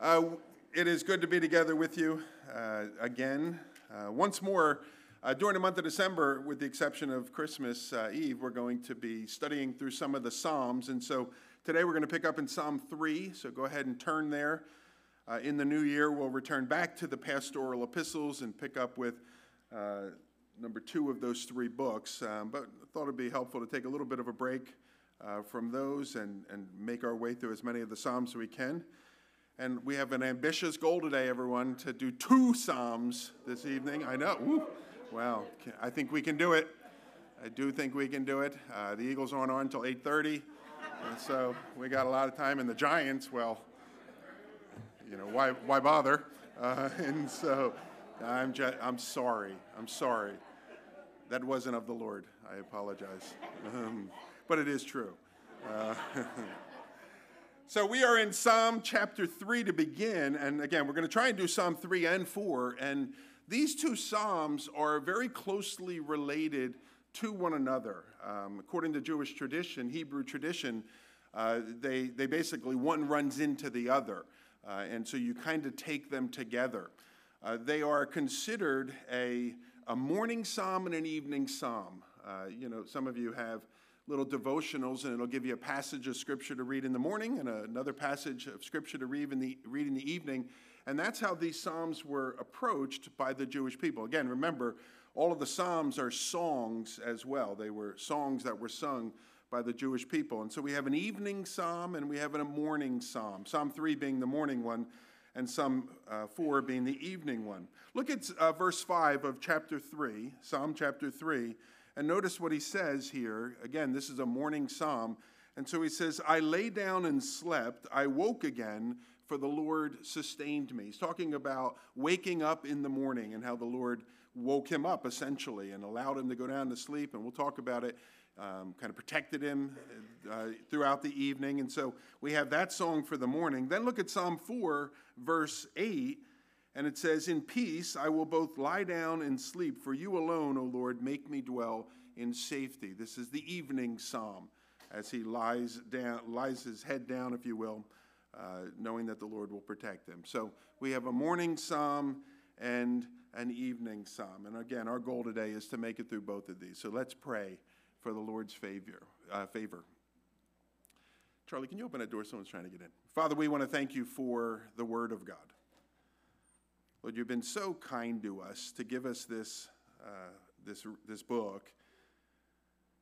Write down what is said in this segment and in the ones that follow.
Uh, it is good to be together with you uh, again. Uh, once more, uh, during the month of December, with the exception of Christmas uh, Eve, we're going to be studying through some of the Psalms. And so today we're going to pick up in Psalm 3. So go ahead and turn there. Uh, in the new year, we'll return back to the pastoral epistles and pick up with number two of those three books. Um, but I thought it'd be helpful to take a little bit of a break from those and, and make our way through as many of the Psalms as we can. And we have an ambitious goal today, everyone, to do two Psalms this evening. I know. Woo. Well, I think we can do it. I do think we can do it. Uh, the Eagles aren't on until 8.30, so we got a lot of time. And the Giants, well, you know, why, why bother? Uh, and so I'm, just, I'm sorry. I'm sorry. That wasn't of the Lord. I apologize. Um, but it is true. Uh, So we are in Psalm chapter 3 to begin. And again, we're going to try and do Psalm 3 and 4. And these two Psalms are very closely related to one another. Um, according to Jewish tradition, Hebrew tradition, uh, they, they basically, one runs into the other. Uh, and so you kind of take them together. Uh, they are considered a, a morning psalm and an evening psalm. Uh, you know, some of you have little devotionals, and it'll give you a passage of scripture to read in the morning and another passage of scripture to read in the, read in the evening. And that's how these Psalms were approached by the Jewish people. Again, remember, all of the Psalms are songs as well. They were songs that were sung by the Jewish people. And so we have an evening psalm and we have a morning psalm. Psalm 3 being the morning one, and Psalm uh, 4 being the evening one. Look at uh, verse 5 of chapter 3, Psalm chapter 3. And notice what he says here. Again, this is a morning psalm. And so he says, I lay down and slept. I woke again, for the Lord sustained me. He's talking about waking up in the morning and how the Lord woke him up, essentially, and allowed him to go down to sleep. And we'll talk about it. Um, kind of protected him uh, throughout the evening. And so we have that song for the morning. Then look at Psalm 4, verse 8. And it says, In peace I will both lie down and sleep, for you alone, O Lord, make me dwell in safety. This is the evening psalm as he lies down, lies his head down, if you will, uh, knowing that the Lord will protect him. So we have a morning psalm and an evening psalm. And again, our goal today is to make it through both of these. So let's pray for the Lord's favor. Uh, favor. Charlie, can you open that door? Someone's trying to get in. Father, we want to thank you for the Word of God. Lord, you've been so kind to us to give us this, uh, this, this book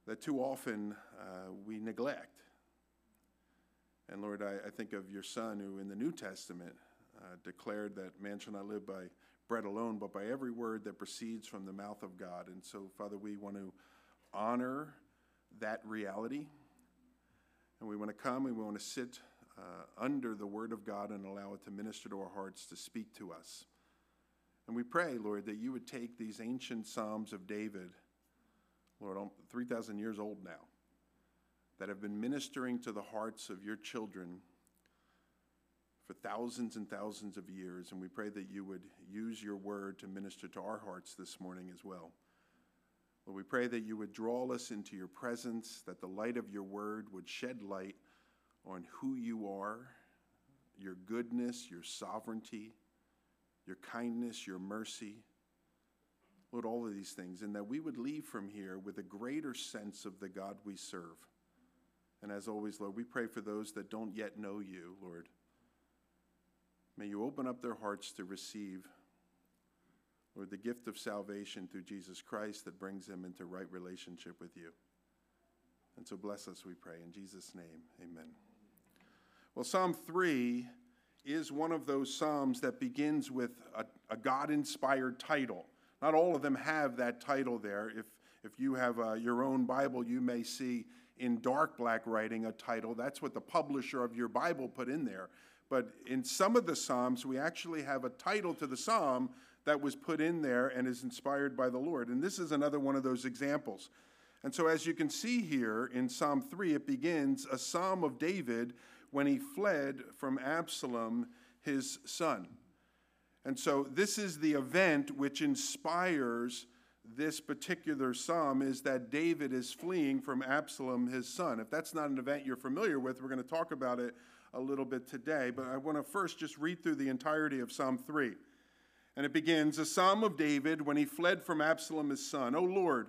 that too often uh, we neglect. And Lord, I, I, think of your Son who in the New Testament uh, declared that man shall not live by bread alone, but by every word that proceeds from the mouth of God. And so, Father, we want to honor that reality. And we want to come and we want to sit uh, under the Word of God and allow it to minister to our hearts, to speak to us. And we pray, Lord, that you would take these ancient Psalms of David, Lord, um, 3,000 years old now, that have been ministering to the hearts of your children for thousands and thousands of years. And we pray that you would use your word to minister to our hearts this morning as well. Lord, we pray that you would draw us into your presence, that the light of your word would shed light on who you are, your goodness, your sovereignty your kindness, your mercy. Lord, all of these things, and that we would leave from here with a greater sense of the God we serve. And as always, Lord, we pray for those that don't yet know you, Lord. May you open up their hearts to receive, Lord, the gift of salvation through Jesus Christ that brings them into right relationship with you. And so bless us, we pray. In Jesus' name, amen. Well, Psalm 3 is one of those Psalms that begins with a, a God inspired title. Not all of them have that title there. If, if you have uh, your own Bible, you may see in dark black writing a title. That's what the publisher of your Bible put in there. But in some of the Psalms, we actually have a title to the Psalm that was put in there and is inspired by the Lord. And this is another one of those examples. And so, as you can see here in Psalm 3, it begins a Psalm of David when he fled from Absalom, his son. And so this is the event which inspires this particular psalm is that David is fleeing from Absalom, his son. If that's not an event you're familiar with, we're going to talk about it a little bit today, but I want to first just read through the entirety of Psalm 3. And it begins A psalm of David when he fled from Absalom his son. O Lord,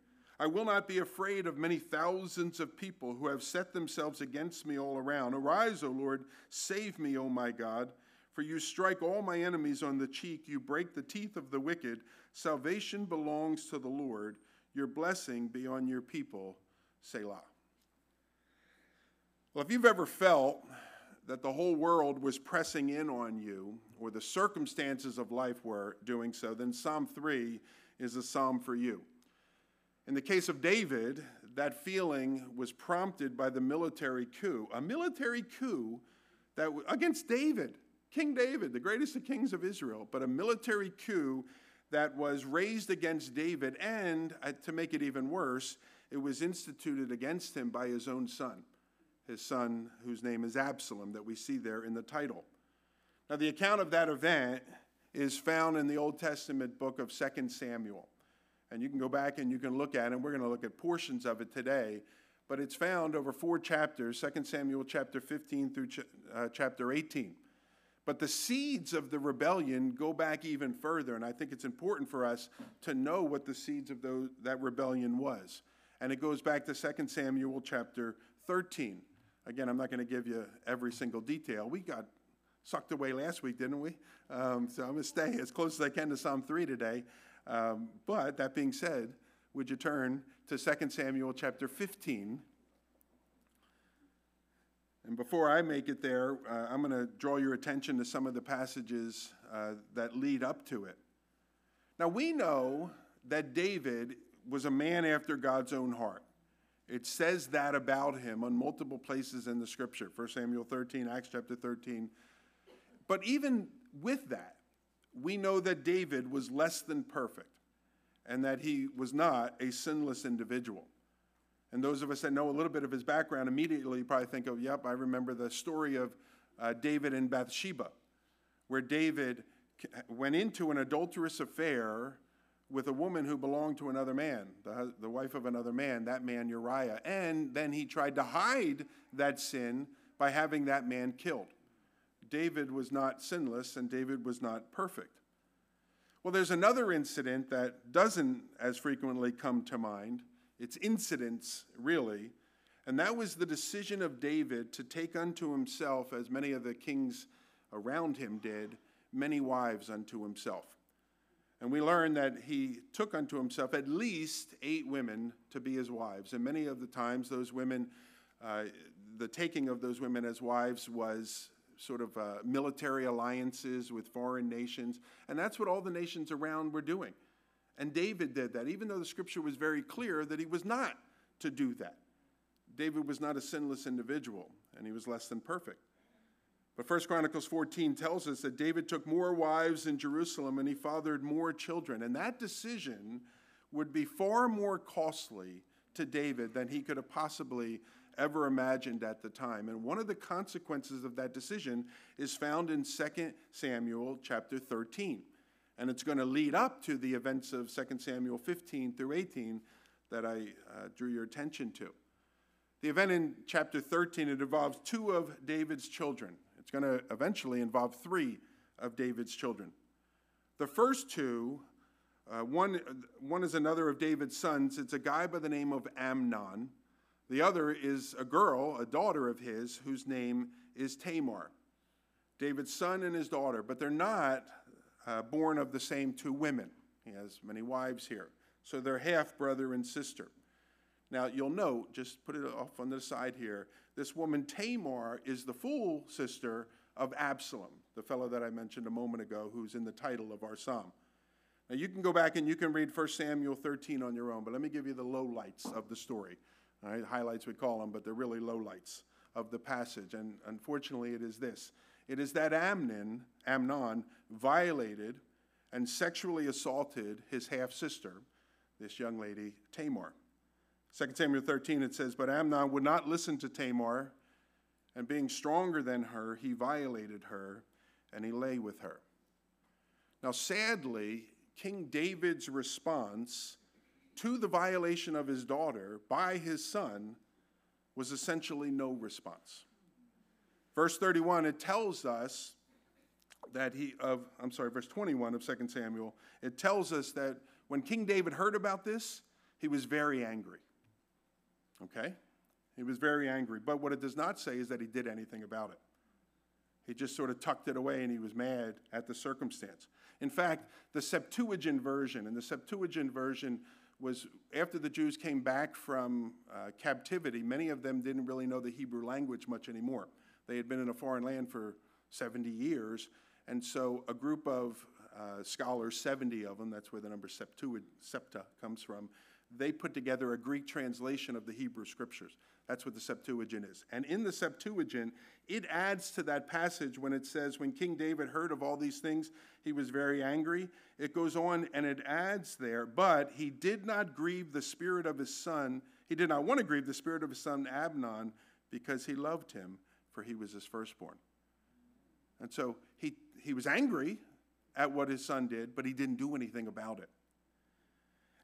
I will not be afraid of many thousands of people who have set themselves against me all around. Arise, O Lord, save me, O my God. For you strike all my enemies on the cheek, you break the teeth of the wicked. Salvation belongs to the Lord. Your blessing be on your people. Selah. Well, if you've ever felt that the whole world was pressing in on you, or the circumstances of life were doing so, then Psalm 3 is a psalm for you. In the case of David, that feeling was prompted by the military coup, a military coup that against David, King David, the greatest of kings of Israel, but a military coup that was raised against David, and uh, to make it even worse, it was instituted against him by his own son, his son whose name is Absalom, that we see there in the title. Now, the account of that event is found in the Old Testament book of 2 Samuel. And you can go back and you can look at it. And we're going to look at portions of it today. But it's found over four chapters 2 Samuel chapter 15 through ch- uh, chapter 18. But the seeds of the rebellion go back even further. And I think it's important for us to know what the seeds of those, that rebellion was. And it goes back to 2 Samuel chapter 13. Again, I'm not going to give you every single detail. We got sucked away last week, didn't we? Um, so I'm going to stay as close as I can to Psalm 3 today. Um, but that being said, would you turn to 2 Samuel chapter 15? And before I make it there, uh, I'm going to draw your attention to some of the passages uh, that lead up to it. Now, we know that David was a man after God's own heart. It says that about him on multiple places in the scripture 1 Samuel 13, Acts chapter 13. But even with that, we know that David was less than perfect and that he was not a sinless individual. And those of us that know a little bit of his background immediately probably think of, yep, I remember the story of uh, David and Bathsheba, where David went into an adulterous affair with a woman who belonged to another man, the, the wife of another man, that man Uriah. And then he tried to hide that sin by having that man killed. David was not sinless and David was not perfect. Well, there's another incident that doesn't as frequently come to mind. It's incidents, really. And that was the decision of David to take unto himself, as many of the kings around him did, many wives unto himself. And we learn that he took unto himself at least eight women to be his wives. And many of the times, those women, uh, the taking of those women as wives was sort of uh, military alliances with foreign nations. And that's what all the nations around were doing. And David did that, even though the scripture was very clear that he was not to do that. David was not a sinless individual, and he was less than perfect. But 1 Chronicles 14 tells us that David took more wives in Jerusalem and he fathered more children. And that decision would be far more costly to David than he could have possibly ever imagined at the time. And one of the consequences of that decision is found in 2 Samuel chapter 13. And it's going to lead up to the events of 2 Samuel 15 through 18 that I uh, drew your attention to. The event in chapter 13, it involves two of David's children. It's going to eventually involve three of David's children. The first two, uh, one, one is another of David's sons. It's a guy by the name of Amnon. The other is a girl, a daughter of his, whose name is Tamar. David's son and his daughter, but they're not uh, born of the same two women. He has many wives here. So they're half brother and sister. Now, you'll note, just put it off on the side here, this woman Tamar is the full sister of Absalom, the fellow that I mentioned a moment ago, who's in the title of our psalm. Now, you can go back and you can read 1 Samuel 13 on your own, but let me give you the lowlights of the story. Right? Highlights we call them, but they're really lowlights of the passage. And unfortunately, it is this it is that Amnon, Amnon violated and sexually assaulted his half sister, this young lady, Tamar. 2 Samuel 13, it says, But Amnon would not listen to Tamar, and being stronger than her, he violated her, and he lay with her. Now, sadly, King David's response to the violation of his daughter by his son was essentially no response. Verse 31, it tells us that he of I'm sorry, verse 21 of 2 Samuel, it tells us that when King David heard about this, he was very angry. Okay? He was very angry. But what it does not say is that he did anything about it. He just sort of tucked it away and he was mad at the circumstance. In fact, the Septuagint version, and the Septuagint version was after the Jews came back from uh, captivity, many of them didn't really know the Hebrew language much anymore. They had been in a foreign land for 70 years, and so a group of uh, scholars, 70 of them, that's where the number Septuagint, Septa comes from, they put together a Greek translation of the Hebrew scriptures. That's what the Septuagint is. And in the Septuagint, it adds to that passage when it says, When King David heard of all these things, he was very angry. It goes on and it adds there, but he did not grieve the spirit of his son. He did not want to grieve the spirit of his son Amnon because he loved him, for he was his firstborn. And so he, he was angry at what his son did, but he didn't do anything about it.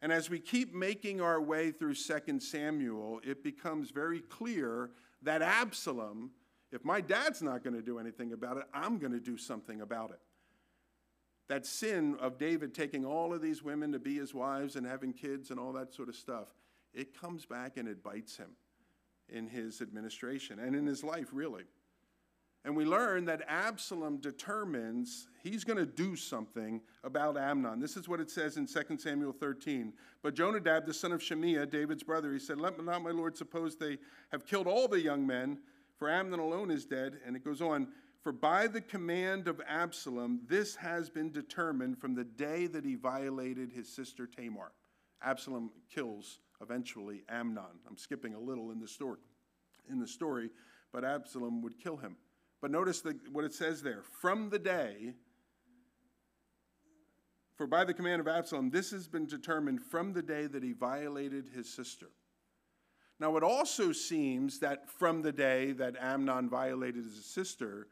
And as we keep making our way through 2 Samuel, it becomes very clear that Absalom, if my dad's not going to do anything about it, I'm going to do something about it. That sin of David taking all of these women to be his wives and having kids and all that sort of stuff, it comes back and it bites him in his administration and in his life, really. And we learn that Absalom determines he's going to do something about Amnon. This is what it says in 2 Samuel 13. But Jonadab, the son of Shimeah, David's brother, he said, Let not my Lord suppose they have killed all the young men, for Amnon alone is dead. And it goes on, For by the command of Absalom, this has been determined from the day that he violated his sister Tamar. Absalom kills eventually Amnon. I'm skipping a little in the story, in the story, but Absalom would kill him. But notice the, what it says there from the day, for by the command of Absalom, this has been determined from the day that he violated his sister. Now, it also seems that from the day that Amnon violated his sister,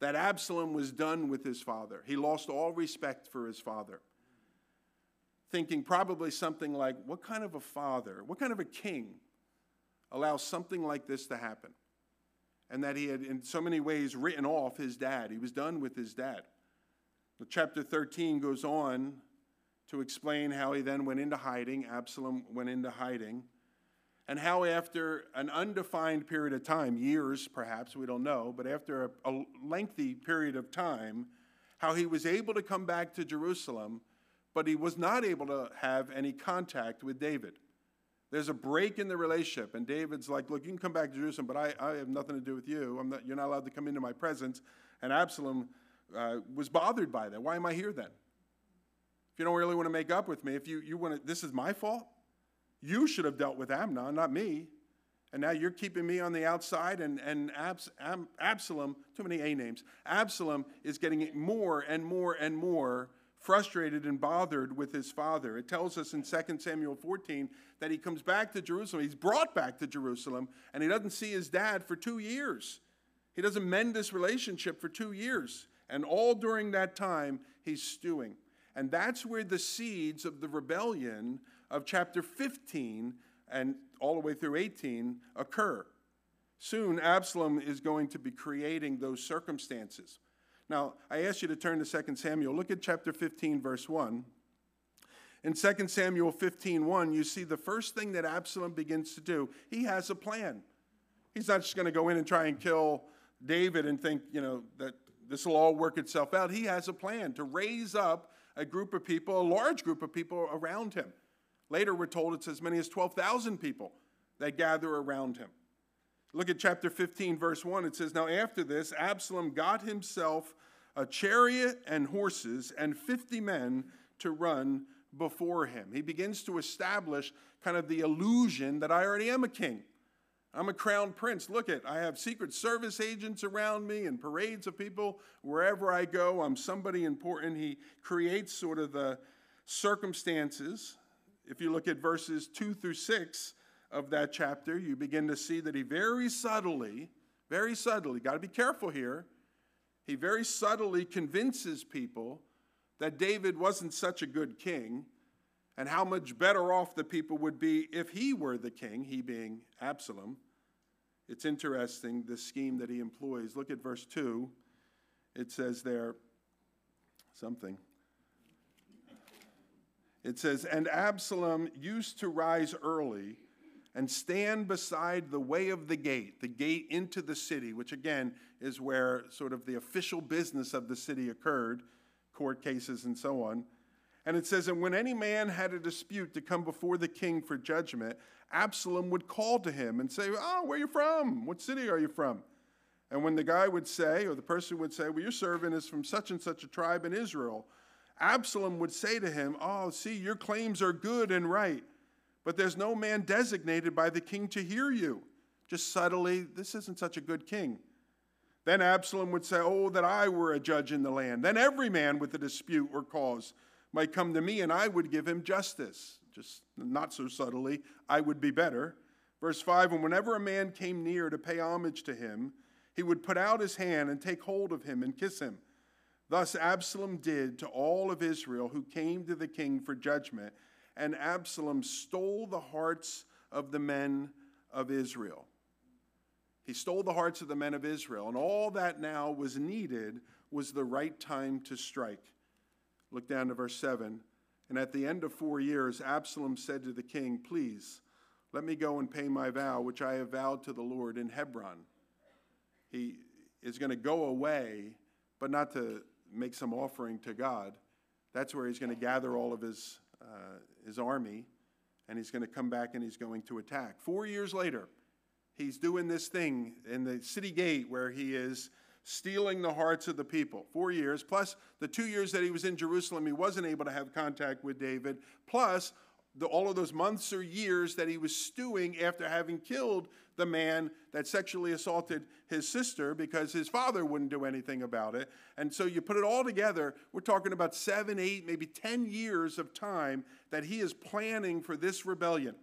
that Absalom was done with his father. He lost all respect for his father. Thinking probably something like, what kind of a father, what kind of a king allows something like this to happen? And that he had, in so many ways, written off his dad. He was done with his dad. The chapter 13 goes on to explain how he then went into hiding. Absalom went into hiding. And how, after an undefined period of time, years perhaps, we don't know, but after a, a lengthy period of time, how he was able to come back to Jerusalem, but he was not able to have any contact with David. There's a break in the relationship, and David's like, Look, you can come back to Jerusalem, but I, I have nothing to do with you. Not, you're not allowed to come into my presence. And Absalom uh, was bothered by that. Why am I here then? If you don't really want to make up with me, if you, you want to, this is my fault. You should have dealt with Amnon, not me. And now you're keeping me on the outside, and, and Abs, Ab, Absalom, too many A names, Absalom is getting more and more and more frustrated and bothered with his father. It tells us in 2 Samuel 14 that he comes back to Jerusalem. He's brought back to Jerusalem, and he doesn't see his dad for two years. He doesn't mend this relationship for two years. And all during that time, he's stewing. And that's where the seeds of the rebellion of chapter 15 and all the way through 18 occur. Soon, Absalom is going to be creating those circumstances. Now, I ask you to turn to 2 Samuel. Look at chapter 15, verse 1. In 2 Samuel 15, 1, you see the first thing that Absalom begins to do. He has a plan. He's not just going to go in and try and kill David and think, you know, that this will all work itself out. He has a plan to raise up a group of people, a large group of people around him. Later, we're told it's as many as 12,000 people that gather around him. Look at chapter 15, verse 1. It says, Now after this, Absalom got himself a chariot and horses and 50 men to run before him. He begins to establish kind of the illusion that I already am a king. I'm a crown prince. Look at, I have secret service agents around me and parades of people wherever I go. I'm somebody important. He creates sort of the circumstances if you look at verses 2 through 6 of that chapter, you begin to see that he very subtly, very subtly, got to be careful here, he very subtly convinces people that David wasn't such a good king and how much better off the people would be if he were the king, he being Absalom. It's interesting, the scheme that he employs. Look at verse 2. It says there something. It says, And Absalom used to rise early and stand beside the way of the gate, the gate into the city, which again is where sort of the official business of the city occurred, court cases and so on. And it says, And when any man had a dispute to come before the king for judgment, Absalom would call to him and say, Oh, where are you from? What city are you from? And when the guy would say, or the person would say, Well, your servant is from such and such a tribe in Israel, Absalom would say to him, Oh, see, your claims are good and right but there's no man designated by the king to hear you. Just subtly, this isn't such a good king. Then Absalom would say, Oh, that I were a judge in the land. Then every man with a dispute or cause might come to me, and I would give him justice. Just not so subtly, I would be better. Verse 5 And whenever a man came near to pay homage to him, he would put out his hand and take hold of him and kiss him. Thus Absalom did to all of Israel who came to the king for judgment and Absalom stole the hearts of the men of Israel. He stole the hearts of the men of Israel, and all that now was needed was the right time to strike. Look down to verse 7. And at the end of four years, Absalom said to the king, Please, let me go and pay my vow, which I have vowed to the Lord in Hebron. He is going to go away, but not to make some offering to God. That's where he's going to gather all of his Uh, his army, and he's going to come back and he's going to attack. Four years later, he's doing this thing in the city gate where he is stealing the hearts of the people. Four years, plus the two years that he was in Jerusalem, he wasn't able to have contact with David, plus the, all of those months or years that he was stewing after having killed the man that sexually assaulted his sister because his father wouldn't do anything about it. And so you put it all together, we're talking about seven, eight, maybe 10 years of time that he is planning for this rebellion.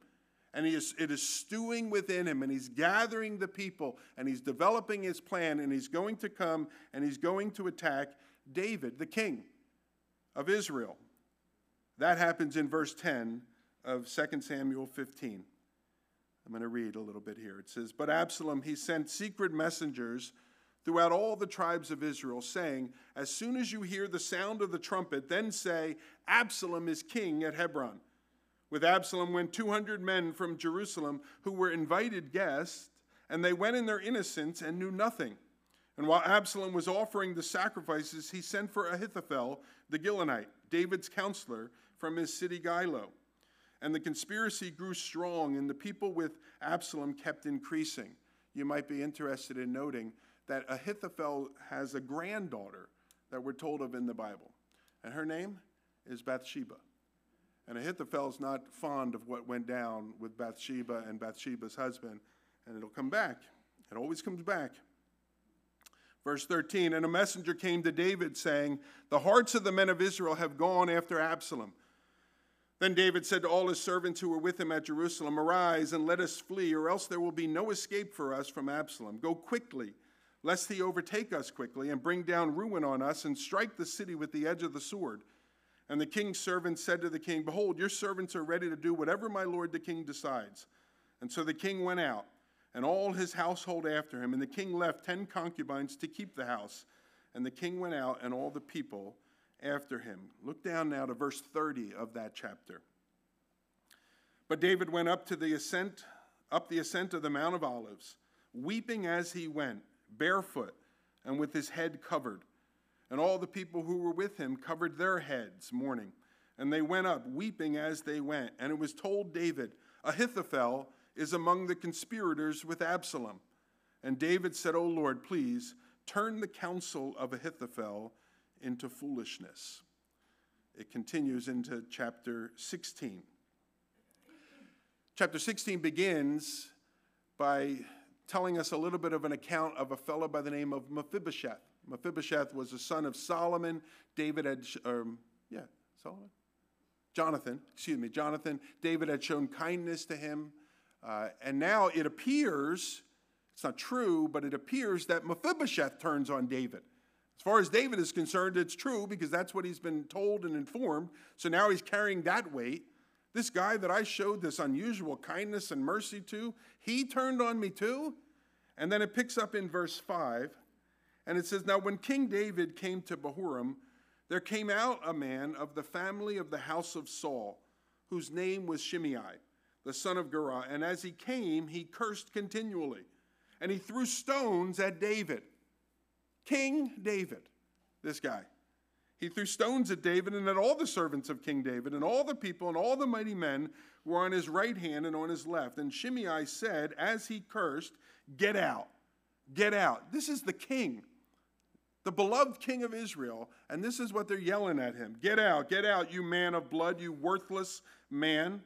And he is, it is stewing within him, and he's gathering the people, and he's developing his plan, and he's going to come and he's going to attack David, the king of Israel. That happens in verse 10 of 2 Samuel 15. I'm going to read a little bit here. It says, But Absalom, he sent secret messengers throughout all the tribes of Israel, saying, As soon as you hear the sound of the trumpet, then say, Absalom is king at Hebron. With Absalom went 200 men from Jerusalem who were invited guests, and they went in their innocence and knew nothing. And while Absalom was offering the sacrifices, he sent for Ahithophel the Gilonite, David's counselor, from his city Gilo. And the conspiracy grew strong, and the people with Absalom kept increasing. You might be interested in noting that Ahithophel has a granddaughter that we're told of in the Bible, and her name is Bathsheba. And Ahithophel is not fond of what went down with Bathsheba and Bathsheba's husband, and it'll come back. It always comes back. Verse 13 And a messenger came to David, saying, The hearts of the men of Israel have gone after Absalom. Then David said to all his servants who were with him at Jerusalem, Arise and let us flee, or else there will be no escape for us from Absalom. Go quickly, lest he overtake us quickly and bring down ruin on us and strike the city with the edge of the sword. And the king's servants said to the king, Behold, your servants are ready to do whatever my lord the king decides. And so the king went out, and all his household after him. And the king left ten concubines to keep the house. And the king went out, and all the people after him. Look down now to verse 30 of that chapter. But David went up to the ascent, up the ascent of the Mount of Olives, weeping as he went, barefoot and with his head covered. And all the people who were with him covered their heads, mourning. And they went up, weeping as they went. And it was told David, Ahithophel is among the conspirators with Absalom. And David said, O Lord, please turn the counsel of Ahithophel into foolishness. It continues into chapter 16. Chapter 16 begins by telling us a little bit of an account of a fellow by the name of Mephibosheth. Mephibosheth was a son of Solomon. David had, um, yeah, Solomon? Jonathan, excuse me, Jonathan, David had shown kindness to him. Uh, and now it appears, it's not true, but it appears that Mephibosheth turns on David. As far as David is concerned, it's true because that's what he's been told and informed. So now he's carrying that weight. This guy that I showed this unusual kindness and mercy to, he turned on me too. And then it picks up in verse 5, and it says, Now when King David came to Bahurim, there came out a man of the family of the house of Saul, whose name was Shimei, the son of Gera. And as he came, he cursed continually, and he threw stones at David. King David, this guy. He threw stones at David and at all the servants of King David, and all the people and all the mighty men were on his right hand and on his left. And Shimei said, as he cursed, Get out, get out. This is the king, the beloved king of Israel, and this is what they're yelling at him Get out, get out, you man of blood, you worthless man.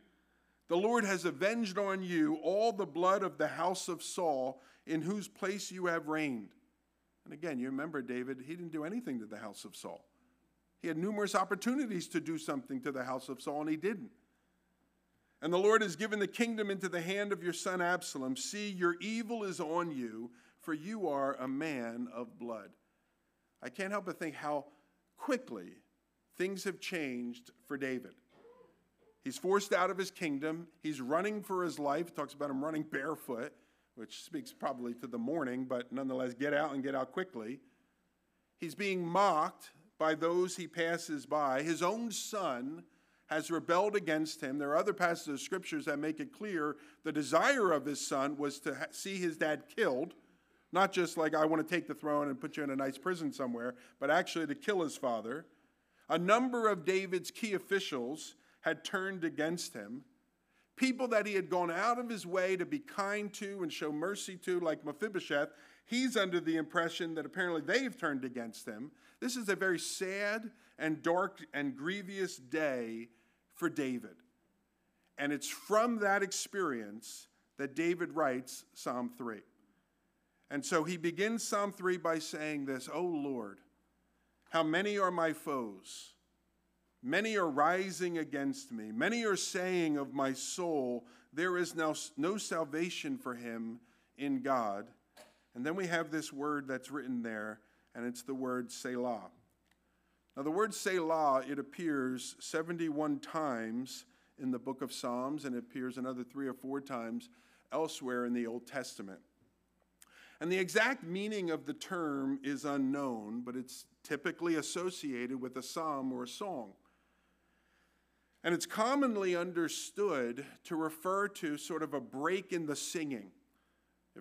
The Lord has avenged on you all the blood of the house of Saul, in whose place you have reigned. And again, you remember David, he didn't do anything to the house of Saul. He had numerous opportunities to do something to the house of Saul, and he didn't. And the Lord has given the kingdom into the hand of your son Absalom. See, your evil is on you, for you are a man of blood. I can't help but think how quickly things have changed for David. He's forced out of his kingdom. He's running for his life. Talks about him running barefoot, which speaks probably to the morning, but nonetheless, get out and get out quickly. He's being mocked by those he passes by. His own son has rebelled against him. There are other passages of scriptures that make it clear the desire of his son was to ha- see his dad killed, not just like, I want to take the throne and put you in a nice prison somewhere, but actually to kill his father. A number of David's key officials had turned against him. People that he had gone out of his way to be kind to and show mercy to, like Mephibosheth, he's under the impression that apparently they've turned against him. This is a very sad and dark and grievous day for David. And it's from that experience that David writes Psalm 3. And so he begins Psalm 3 by saying this Oh Lord, how many are my foes? Many are rising against me. Many are saying of my soul, There is now no salvation for him in God. And then we have this word that's written there and it's the word Selah. Now, the word Selah, it appears 71 times in the book of Psalms, and it appears another three or four times elsewhere in the Old Testament. And the exact meaning of the term is unknown, but it's typically associated with a psalm or a song. And it's commonly understood to refer to sort of a break in the singing.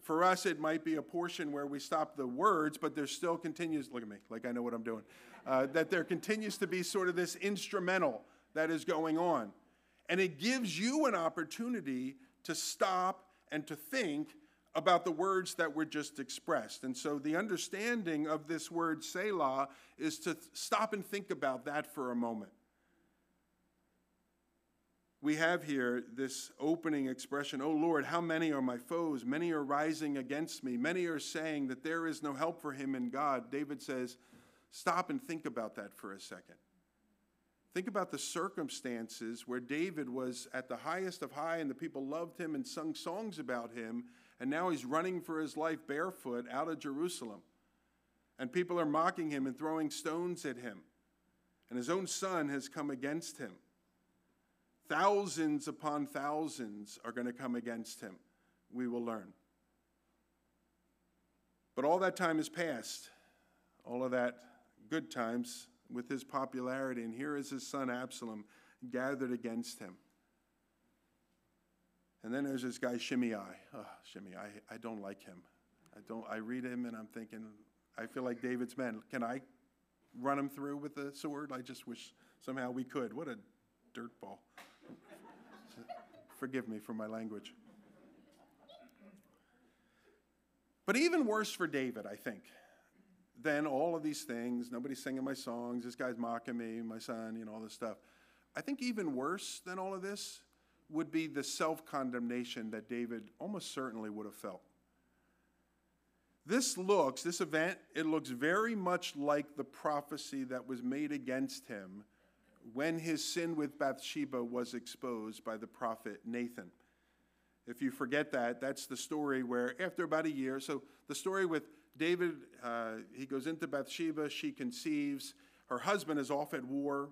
For us, it might be a portion where we stop the words, but there still continues, look at me, like I know what I'm doing, uh, that there continues to be sort of this instrumental that is going on. And it gives you an opportunity to stop and to think about the words that were just expressed. And so the understanding of this word Selah is to stop and think about that for a moment we have here this opening expression, Oh Lord, how many are my foes? Many are rising against me. Many are saying that there is no help for him in God. David says, Stop and think about that for a second. Think about the circumstances where David was at the highest of high and the people loved him and sung songs about him, and now he's running for his life barefoot out of Jerusalem. And people are mocking him and throwing stones at him. And his own son has come against him. Thousands upon thousands are going to come against him. We will learn. But all that time has passed, all of that good times with his popularity, and here is his son Absalom gathered against him. And then there's this guy Shimei. Oh, Shimei, I, I don't like him. I don't. I read him and I'm thinking, I feel like David's men. Can I run him through with the sword? I just wish somehow we could. What a dirtball. Forgive me for my language. But even worse for David, I think, than all of these things. Nobody's singing my songs. This guy's mocking me, my son, you know, all this stuff. I think even worse than all of this would be the self condemnation that David almost certainly would have felt. This looks, this event, it looks very much like the prophecy that was made against him when his sin with Bathsheba was exposed by the prophet Nathan. If you forget that, that's the story where after about a year, so the story with David, uh, he goes into Bathsheba, she conceives, her husband is off at war.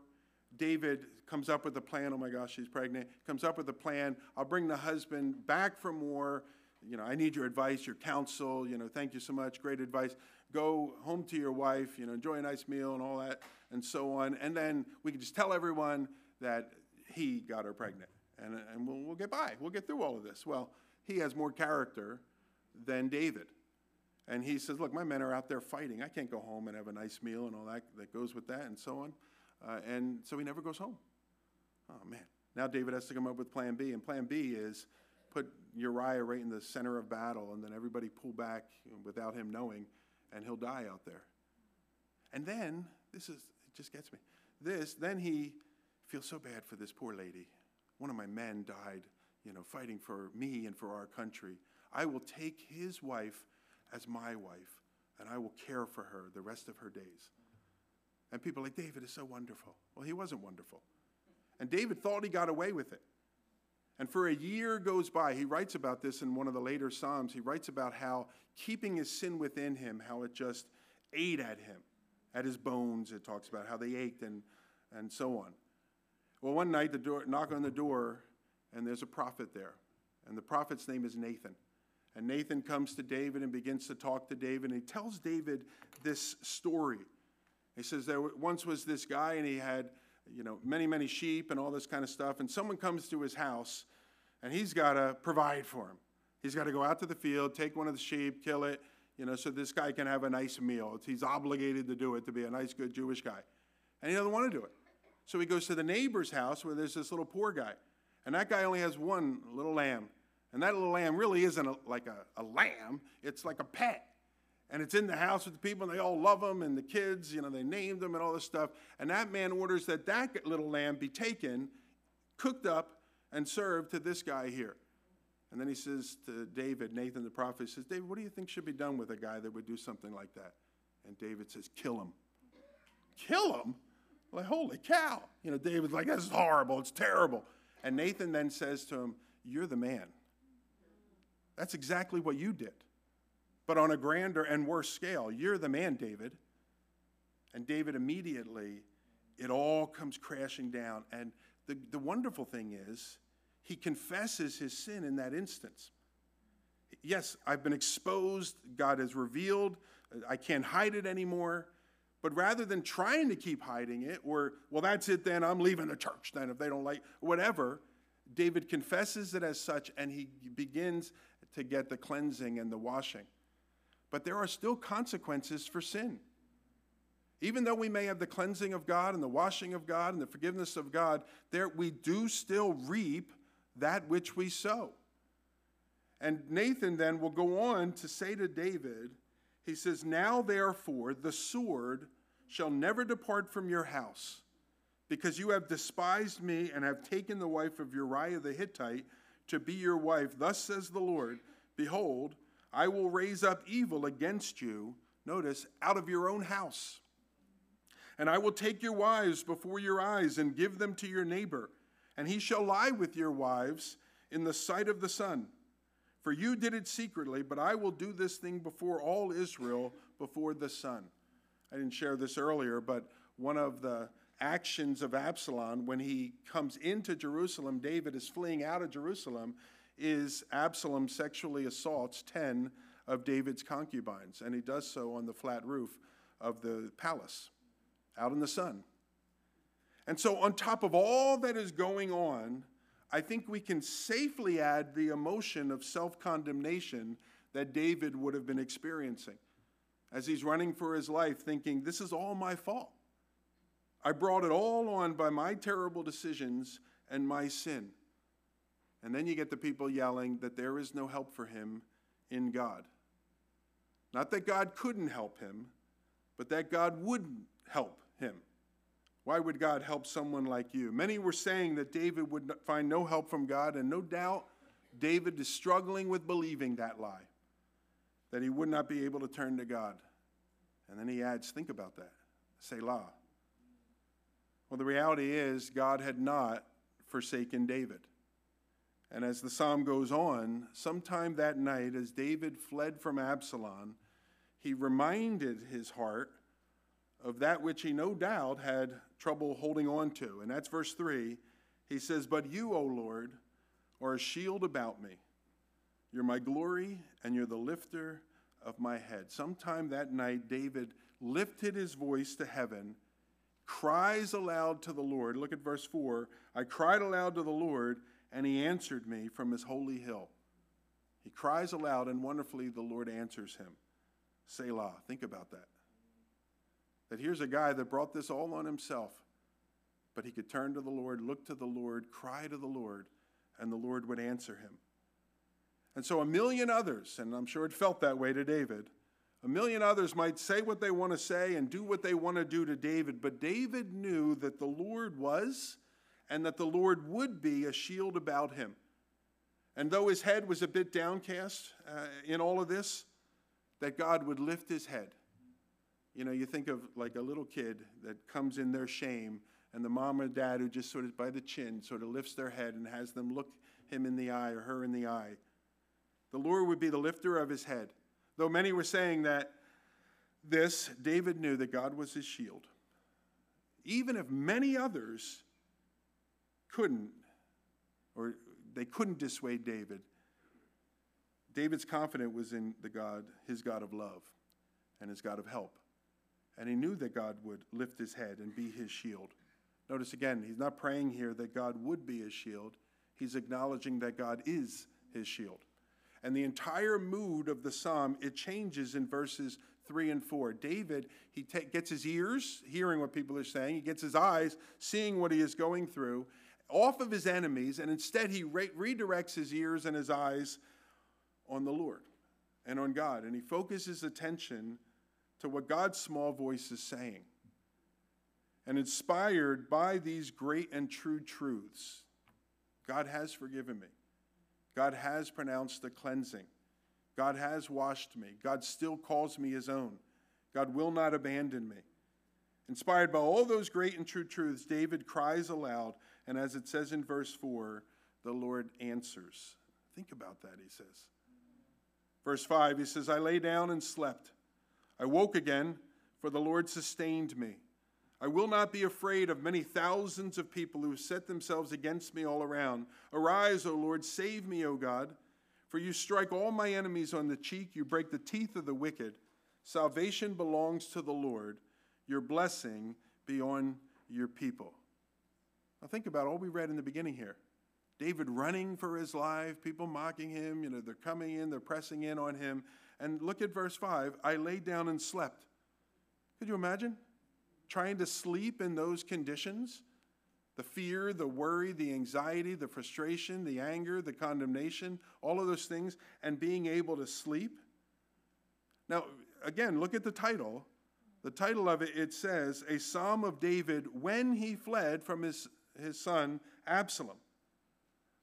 David comes up with a plan. Oh my gosh, she's pregnant. Comes up with a plan. I'll bring the husband back from war. You know, I need your advice, your counsel. You know, thank you so much. Great advice. Go home to your wife. You know, enjoy a nice meal and all that, and so on. And then we can just tell everyone that he got her pregnant, and, and we'll, we'll get by. We'll get through all of this. Well, he has more character than David. And he says, Look, my men are out there fighting. I can't go home and have a nice meal and all that that goes with that and so on. Uh, and so he never goes home. Oh, man. Now David has to come up with plan B. And plan B is put Uriah right in the center of battle and then everybody pull back without him knowing and he'll die out there. And then, this is, it just gets me. This, then he feels so bad for this poor lady. One of my men died, you know, fighting for me and for our country. I will take his wife as my wife and I will care for her the rest of her days. And people like, David is so wonderful. Well, he wasn't wonderful. And David thought he got away with it. And for a year goes by, he writes about this in one of the later Psalms. He writes about how keeping his sin within him, how it just ate at him, at his bones, it talks about how they ached and, and so on. Well, one night, the door, knock on the door, and there's a prophet there. And the prophet's name is Nathan. And Nathan comes to David and begins to talk to David, and he tells David this story he says there once was this guy and he had, you know, many, many sheep and all this kind of stuff. And someone comes to his house and he's got to provide for him. He's got to go out to the field, take one of the sheep, kill it, you know, so this guy can have a nice meal. He's obligated to do it to be a nice, good Jewish guy. And he doesn't want to do it. So he goes to the neighbor's house where there's this little poor guy. And that guy only has one little lamb. And that little lamb really isn't a, like a, a lamb, it's like a pet and it's in the house with the people, and they all love him, and the kids, you know, they named him and all this stuff. And that man orders that that little lamb be taken, cooked up, and served to this guy here. And then he says to David, Nathan the prophet, he says, David, what do you think should be done with a guy that would do something like that? And David says, kill him. Kill him? Like, holy cow. You know, David's like, this is horrible. It's terrible. And Nathan then says to him, You're the man. That's exactly what you did but on a grander and worse scale. You're the man, David. And David immediately, it all comes crashing down. And the, the wonderful thing is, he confesses his sin in that instance. Yes, I've been exposed, God has revealed, I can't hide it anymore. But rather than trying to keep hiding it, or, well, that's it then, I'm leaving the church then if they don't like, whatever, David confesses it as such and he begins to get the cleansing and the washing but there are still consequences for sin. Even though we may have the cleansing of God and the washing of God and the forgiveness of God, there we do still reap that which we sow. And Nathan then will go on to say to David, he says, Now therefore the sword shall never depart from your house, because you have despised me and have taken the wife of Uriah the Hittite to be your wife. Thus says the Lord, Behold, I will raise up evil against you, notice, out of your own house. And I will take your wives before your eyes and give them to your neighbor, and he shall lie with your wives in the sight of the sun. For you did it secretly, but I will do this thing before all Israel, before the sun. I didn't share this earlier, but one of the actions of Absalom when he comes into Jerusalem, David is fleeing out of Jerusalem is Absalom sexually assaults 10 of David's concubines, and he does so on the flat roof of the palace out in the sun. And so, on top of all that is going on, I think we can safely add the emotion of self condemnation that David would have been experiencing as he's running for his life, thinking, This is all my fault. I brought it all on by my terrible decisions and my sin. And then you get the people yelling that there is no help for him in God. Not that God couldn't help him, but that God wouldn't help him. Why would God help someone like you? Many were saying that David would find no help from God, and no doubt David is struggling with believing that lie, that he would not be able to turn to God. And then he adds, think about that, Selah. Well, the reality is, God had not forsaken David. And as the psalm goes on, sometime that night, as David fled from Absalom, he reminded his heart of that which he no doubt had trouble holding on to. And that's verse 3. He says, But you, O Lord, are a shield about me. You're my glory, and you're the lifter of my head. Sometime that night, David lifted his voice to heaven, cries aloud to the Lord. Look at verse 4. I cried aloud to the Lord, and he answered me from his holy hill. He cries aloud, and wonderfully the Lord answers him. Selah. Think about that. That here's a guy that brought this all on himself, but he could turn to the Lord, look to the Lord, cry to the Lord, and the Lord would answer him. And so a million others, and I'm sure it felt that way to David, a million others might say what they want to say and do what they want to do to David, but David knew that the Lord was and that the Lord would be a shield about him. And though his head was a bit downcast uh, in all of this, that God would lift his head. You know, you think of like a little kid that comes in their shame, and the mom or dad who just sort of by the chin sort of lifts their head and has them look him in the eye or her in the eye. The Lord would be the lifter of his head. Though many were saying that this, David knew that God was his shield. Even if many others couldn't, or they couldn't dissuade David, David's confidence was in the God, his God of love and his God of help. And he knew that God would lift his head and be his shield. Notice again, he's not praying here that God would be his shield. He's acknowledging that God is his shield. And the entire mood of the psalm, it changes in verses 3 and 4. David, he gets his ears hearing what people are saying, he gets his eyes seeing what he is going through off of his enemies, and instead he re- redirects his ears and his eyes on the Lord and on God. And he focuses attention to what God's small voice is saying. And inspired by these great and true truths, God has forgiven me. God has pronounced the cleansing. God has washed me. God still calls me his own. God will not abandon me. Inspired by all those great and true truths, David cries aloud, and as it says in verse 4, the Lord answers. Think about that, he says. Verse 5, he says, I lay down and slept. I woke again, for the Lord sustained me. I will not be afraid of many thousands of people who set themselves against me all around. Arise, O Lord, save me, O God. For you strike all my enemies on the cheek, you break the teeth of the wicked. Salvation belongs to the Lord. Your blessing be on your people. Now think about all we read in the beginning here. David running for his life, people mocking him, you know, they're coming in, they're pressing in on him. And look at verse 5 I laid down and slept. Could you imagine? trying to sleep in those conditions the fear, the worry, the anxiety, the frustration, the anger, the condemnation, all of those things, and being able to sleep. Now, again, look at the title. The title of it, it says, A Psalm of David when he fled from his, his son Absalom.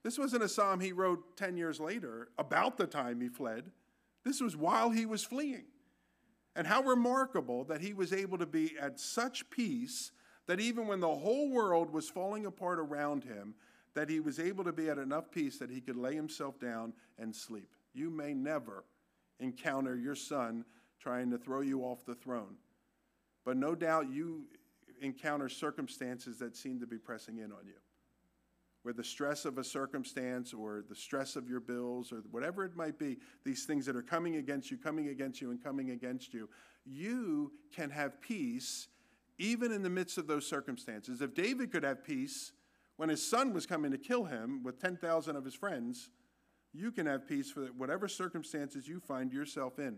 This wasn't a psalm he wrote 10 years later about the time he fled. This was while he was fleeing. And how remarkable that he was able to be at such peace that even when the whole world was falling apart around him, that he was able to be at enough peace that he could lay himself down and sleep. You may never encounter your son trying to throw you off the throne. But no doubt you encounter circumstances that seem to be pressing in on you where the stress of a circumstance or the stress of your bills or whatever it might be, these things that are coming against you, coming against you, and coming against you, you can have peace even in the midst of those circumstances. If David could have peace when his son was coming to kill him with 10,000 of his friends, you can have peace for whatever circumstances you find yourself in.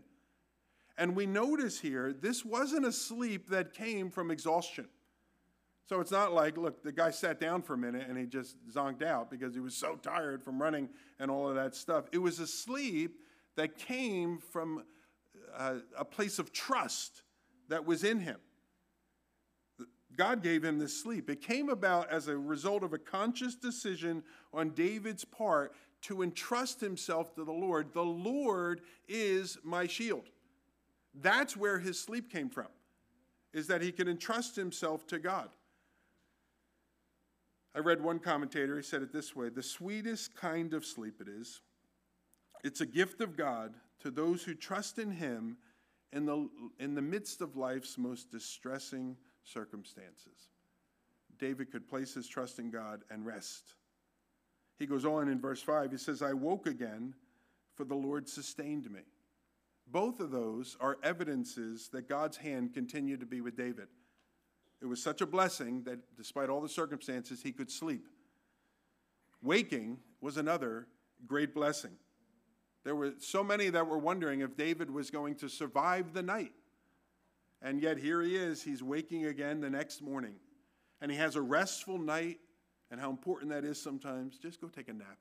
And we notice here, this wasn't a sleep that came from exhaustion. So it's not like, look, the guy sat down for a minute and he just zonked out because he was so tired from running and all of that stuff. It was a sleep that came from a, uh, a place of trust that was in him. God gave him this sleep. It came about as a result of a conscious decision on David's part to entrust himself to the Lord. The Lord is my shield. That's where his sleep came from, is that he could entrust himself to God. I read one commentator, he said it this way The sweetest kind of sleep it is. It's a gift of God to those who trust in Him in the, in the midst of life's most distressing circumstances. David could place his trust in God and rest. He goes on in verse 5, he says, I woke again, for the Lord sustained me. Both of those are evidences that God's hand continued to be with David. It was such a blessing that despite all the circumstances, he could sleep. Waking was another great blessing. There were so many that were wondering if David was going to survive the night. And yet here he is, he's waking again the next morning. And he has a restful night, and how important that is sometimes. Just go take a nap.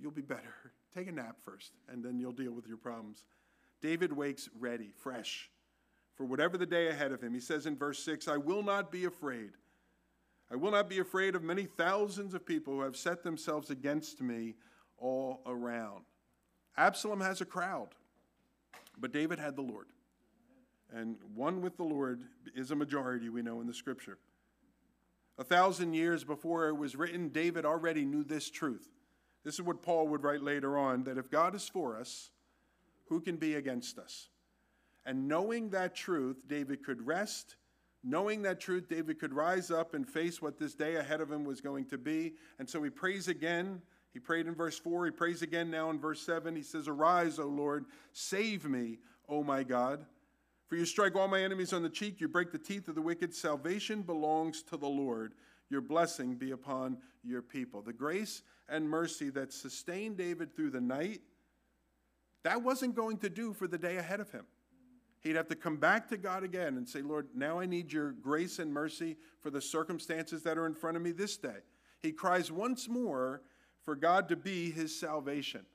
You'll be better. Take a nap first, and then you'll deal with your problems. David wakes ready, fresh, for whatever the day ahead of him. He says in verse 6 I will not be afraid. I will not be afraid of many thousands of people who have set themselves against me all around. Absalom has a crowd, but David had the Lord. And one with the Lord is a majority, we know in the scripture. A thousand years before it was written, David already knew this truth. This is what Paul would write later on that if God is for us, who can be against us? And knowing that truth, David could rest. Knowing that truth, David could rise up and face what this day ahead of him was going to be. And so he prays again he prayed in verse 4. He prays again now in verse 7. He says, Arise, O Lord, save me, O my God. For you strike all my enemies on the cheek, you break the teeth of the wicked. Salvation belongs to the Lord. Your blessing be upon your people. The grace and mercy that sustained David through the night, that wasn't going to do for the day ahead of him. He'd have to come back to God again and say, Lord, now I need your grace and mercy for the circumstances that are in front of me this day. He cries once more for God to be his salvation,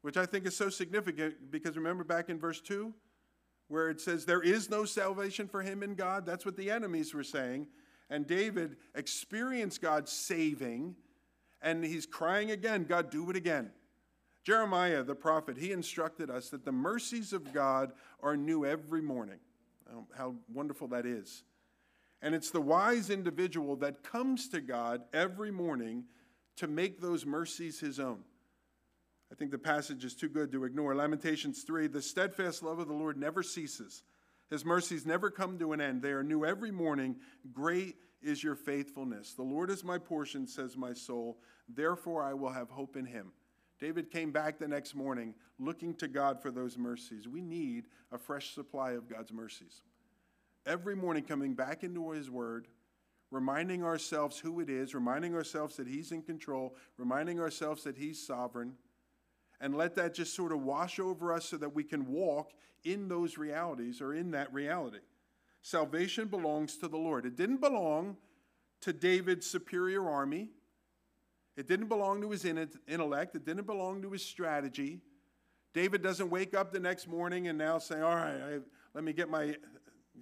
which I think is so significant because remember back in verse 2 where it says, There is no salvation for him in God? That's what the enemies were saying. And David experienced God saving, and he's crying again, God, do it again. Jeremiah, the prophet, he instructed us that the mercies of God are new every morning. Oh, how wonderful that is. And it's the wise individual that comes to God every morning to make those mercies his own. I think the passage is too good to ignore. Lamentations 3 The steadfast love of the Lord never ceases, his mercies never come to an end. They are new every morning. Great is your faithfulness. The Lord is my portion, says my soul. Therefore, I will have hope in him. David came back the next morning looking to God for those mercies. We need a fresh supply of God's mercies. Every morning, coming back into his word, reminding ourselves who it is, reminding ourselves that He's in control, reminding ourselves that He's sovereign, and let that just sort of wash over us so that we can walk in those realities or in that reality. Salvation belongs to the Lord. It didn't belong to David's superior army. It didn't belong to his intellect. It didn't belong to his strategy. David doesn't wake up the next morning and now say, All right, I, let me get my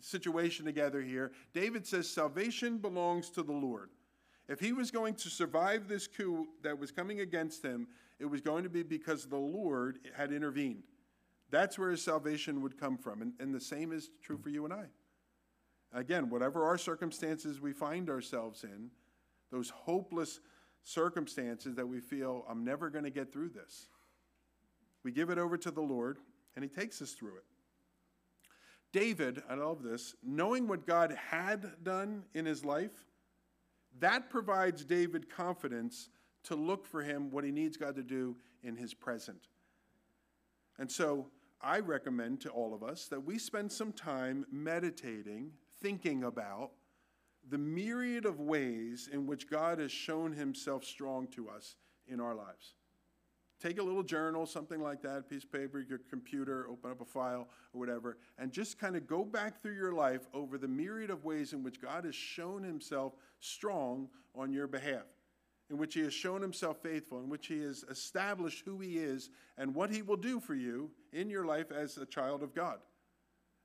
situation together here. David says salvation belongs to the Lord. If he was going to survive this coup that was coming against him, it was going to be because the Lord had intervened. That's where his salvation would come from. And, and the same is true for you and I. Again, whatever our circumstances we find ourselves in, those hopeless circumstances that we feel, I'm never going to get through this, we give it over to the Lord, and he takes us through it. David, I love this, knowing what God had done in his life, that provides David confidence to look for him what he needs God to do in his present. And so I recommend to all of us that we spend some time meditating, thinking about the myriad of ways in which God has shown himself strong to us in our lives. Take a little journal, something like that, piece of paper, your computer, open up a file or whatever, and just kind of go back through your life over the myriad of ways in which God has shown himself strong on your behalf, in which he has shown himself faithful, in which he has established who he is and what he will do for you in your life as a child of God.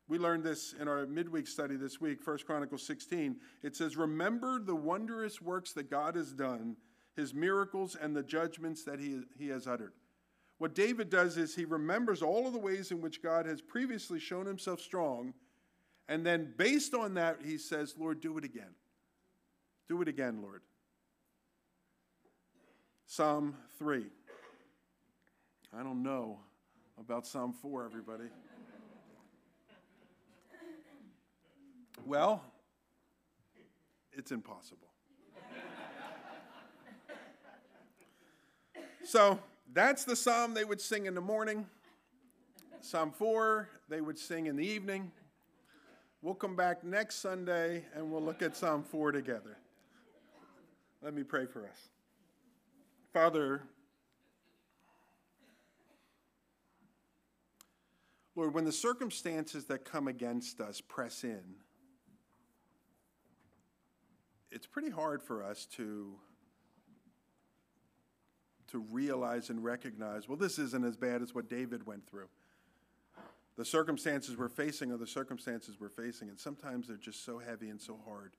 We learned this in our midweek study this week, 1 Chronicles 16. It says, Remember the wondrous works that God has done his miracles, and the judgments that he, he has uttered. What David does is he remembers all of the ways in which God has previously shown himself strong, and then based on that, he says, Lord, do it again. Do it again, Lord. Psalm 3. I don't know about Psalm 4, everybody. Well, it's impossible. so that's the psalm they would sing in the morning. Psalm 4, they would sing in the evening. We'll come back next Sunday and we'll look at Psalm 4 together. Let me pray for us. Father, Lord, when the circumstances that come against us press in, it's pretty hard for us to to realize and recognize, well, this isn't as bad as what David went through. The circumstances we're facing are the circumstances we're facing, and sometimes they're just so heavy and so hard.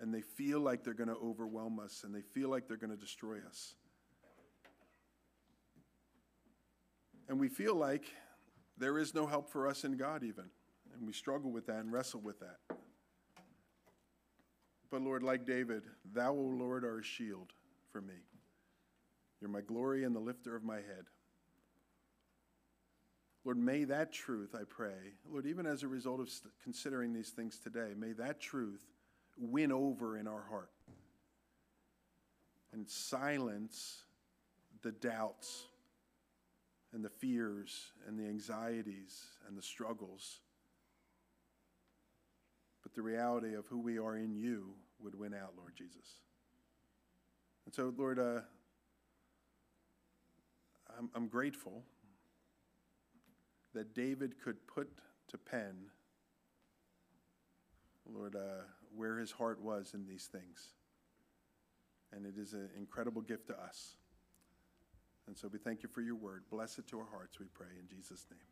And they feel like they're going to overwhelm us, and they feel like they're going to destroy us. And we feel like there is no help for us in God, even. And we struggle with that and wrestle with that. But Lord, like David, thou, O Lord, are a shield for me. You're my glory and the lifter of my head. Lord, may that truth, I pray, Lord, even as a result of considering these things today, may that truth win over in our heart and silence the doubts and the fears and the anxieties and the struggles but the reality of who we are in you would win out, Lord Jesus. And so, Lord, uh, I'm, I'm grateful that David could put to pen, Lord, uh, where his heart was in these things. And it is an incredible gift to us. And so we thank you for your word. Bless it to our hearts, we pray. In Jesus' name.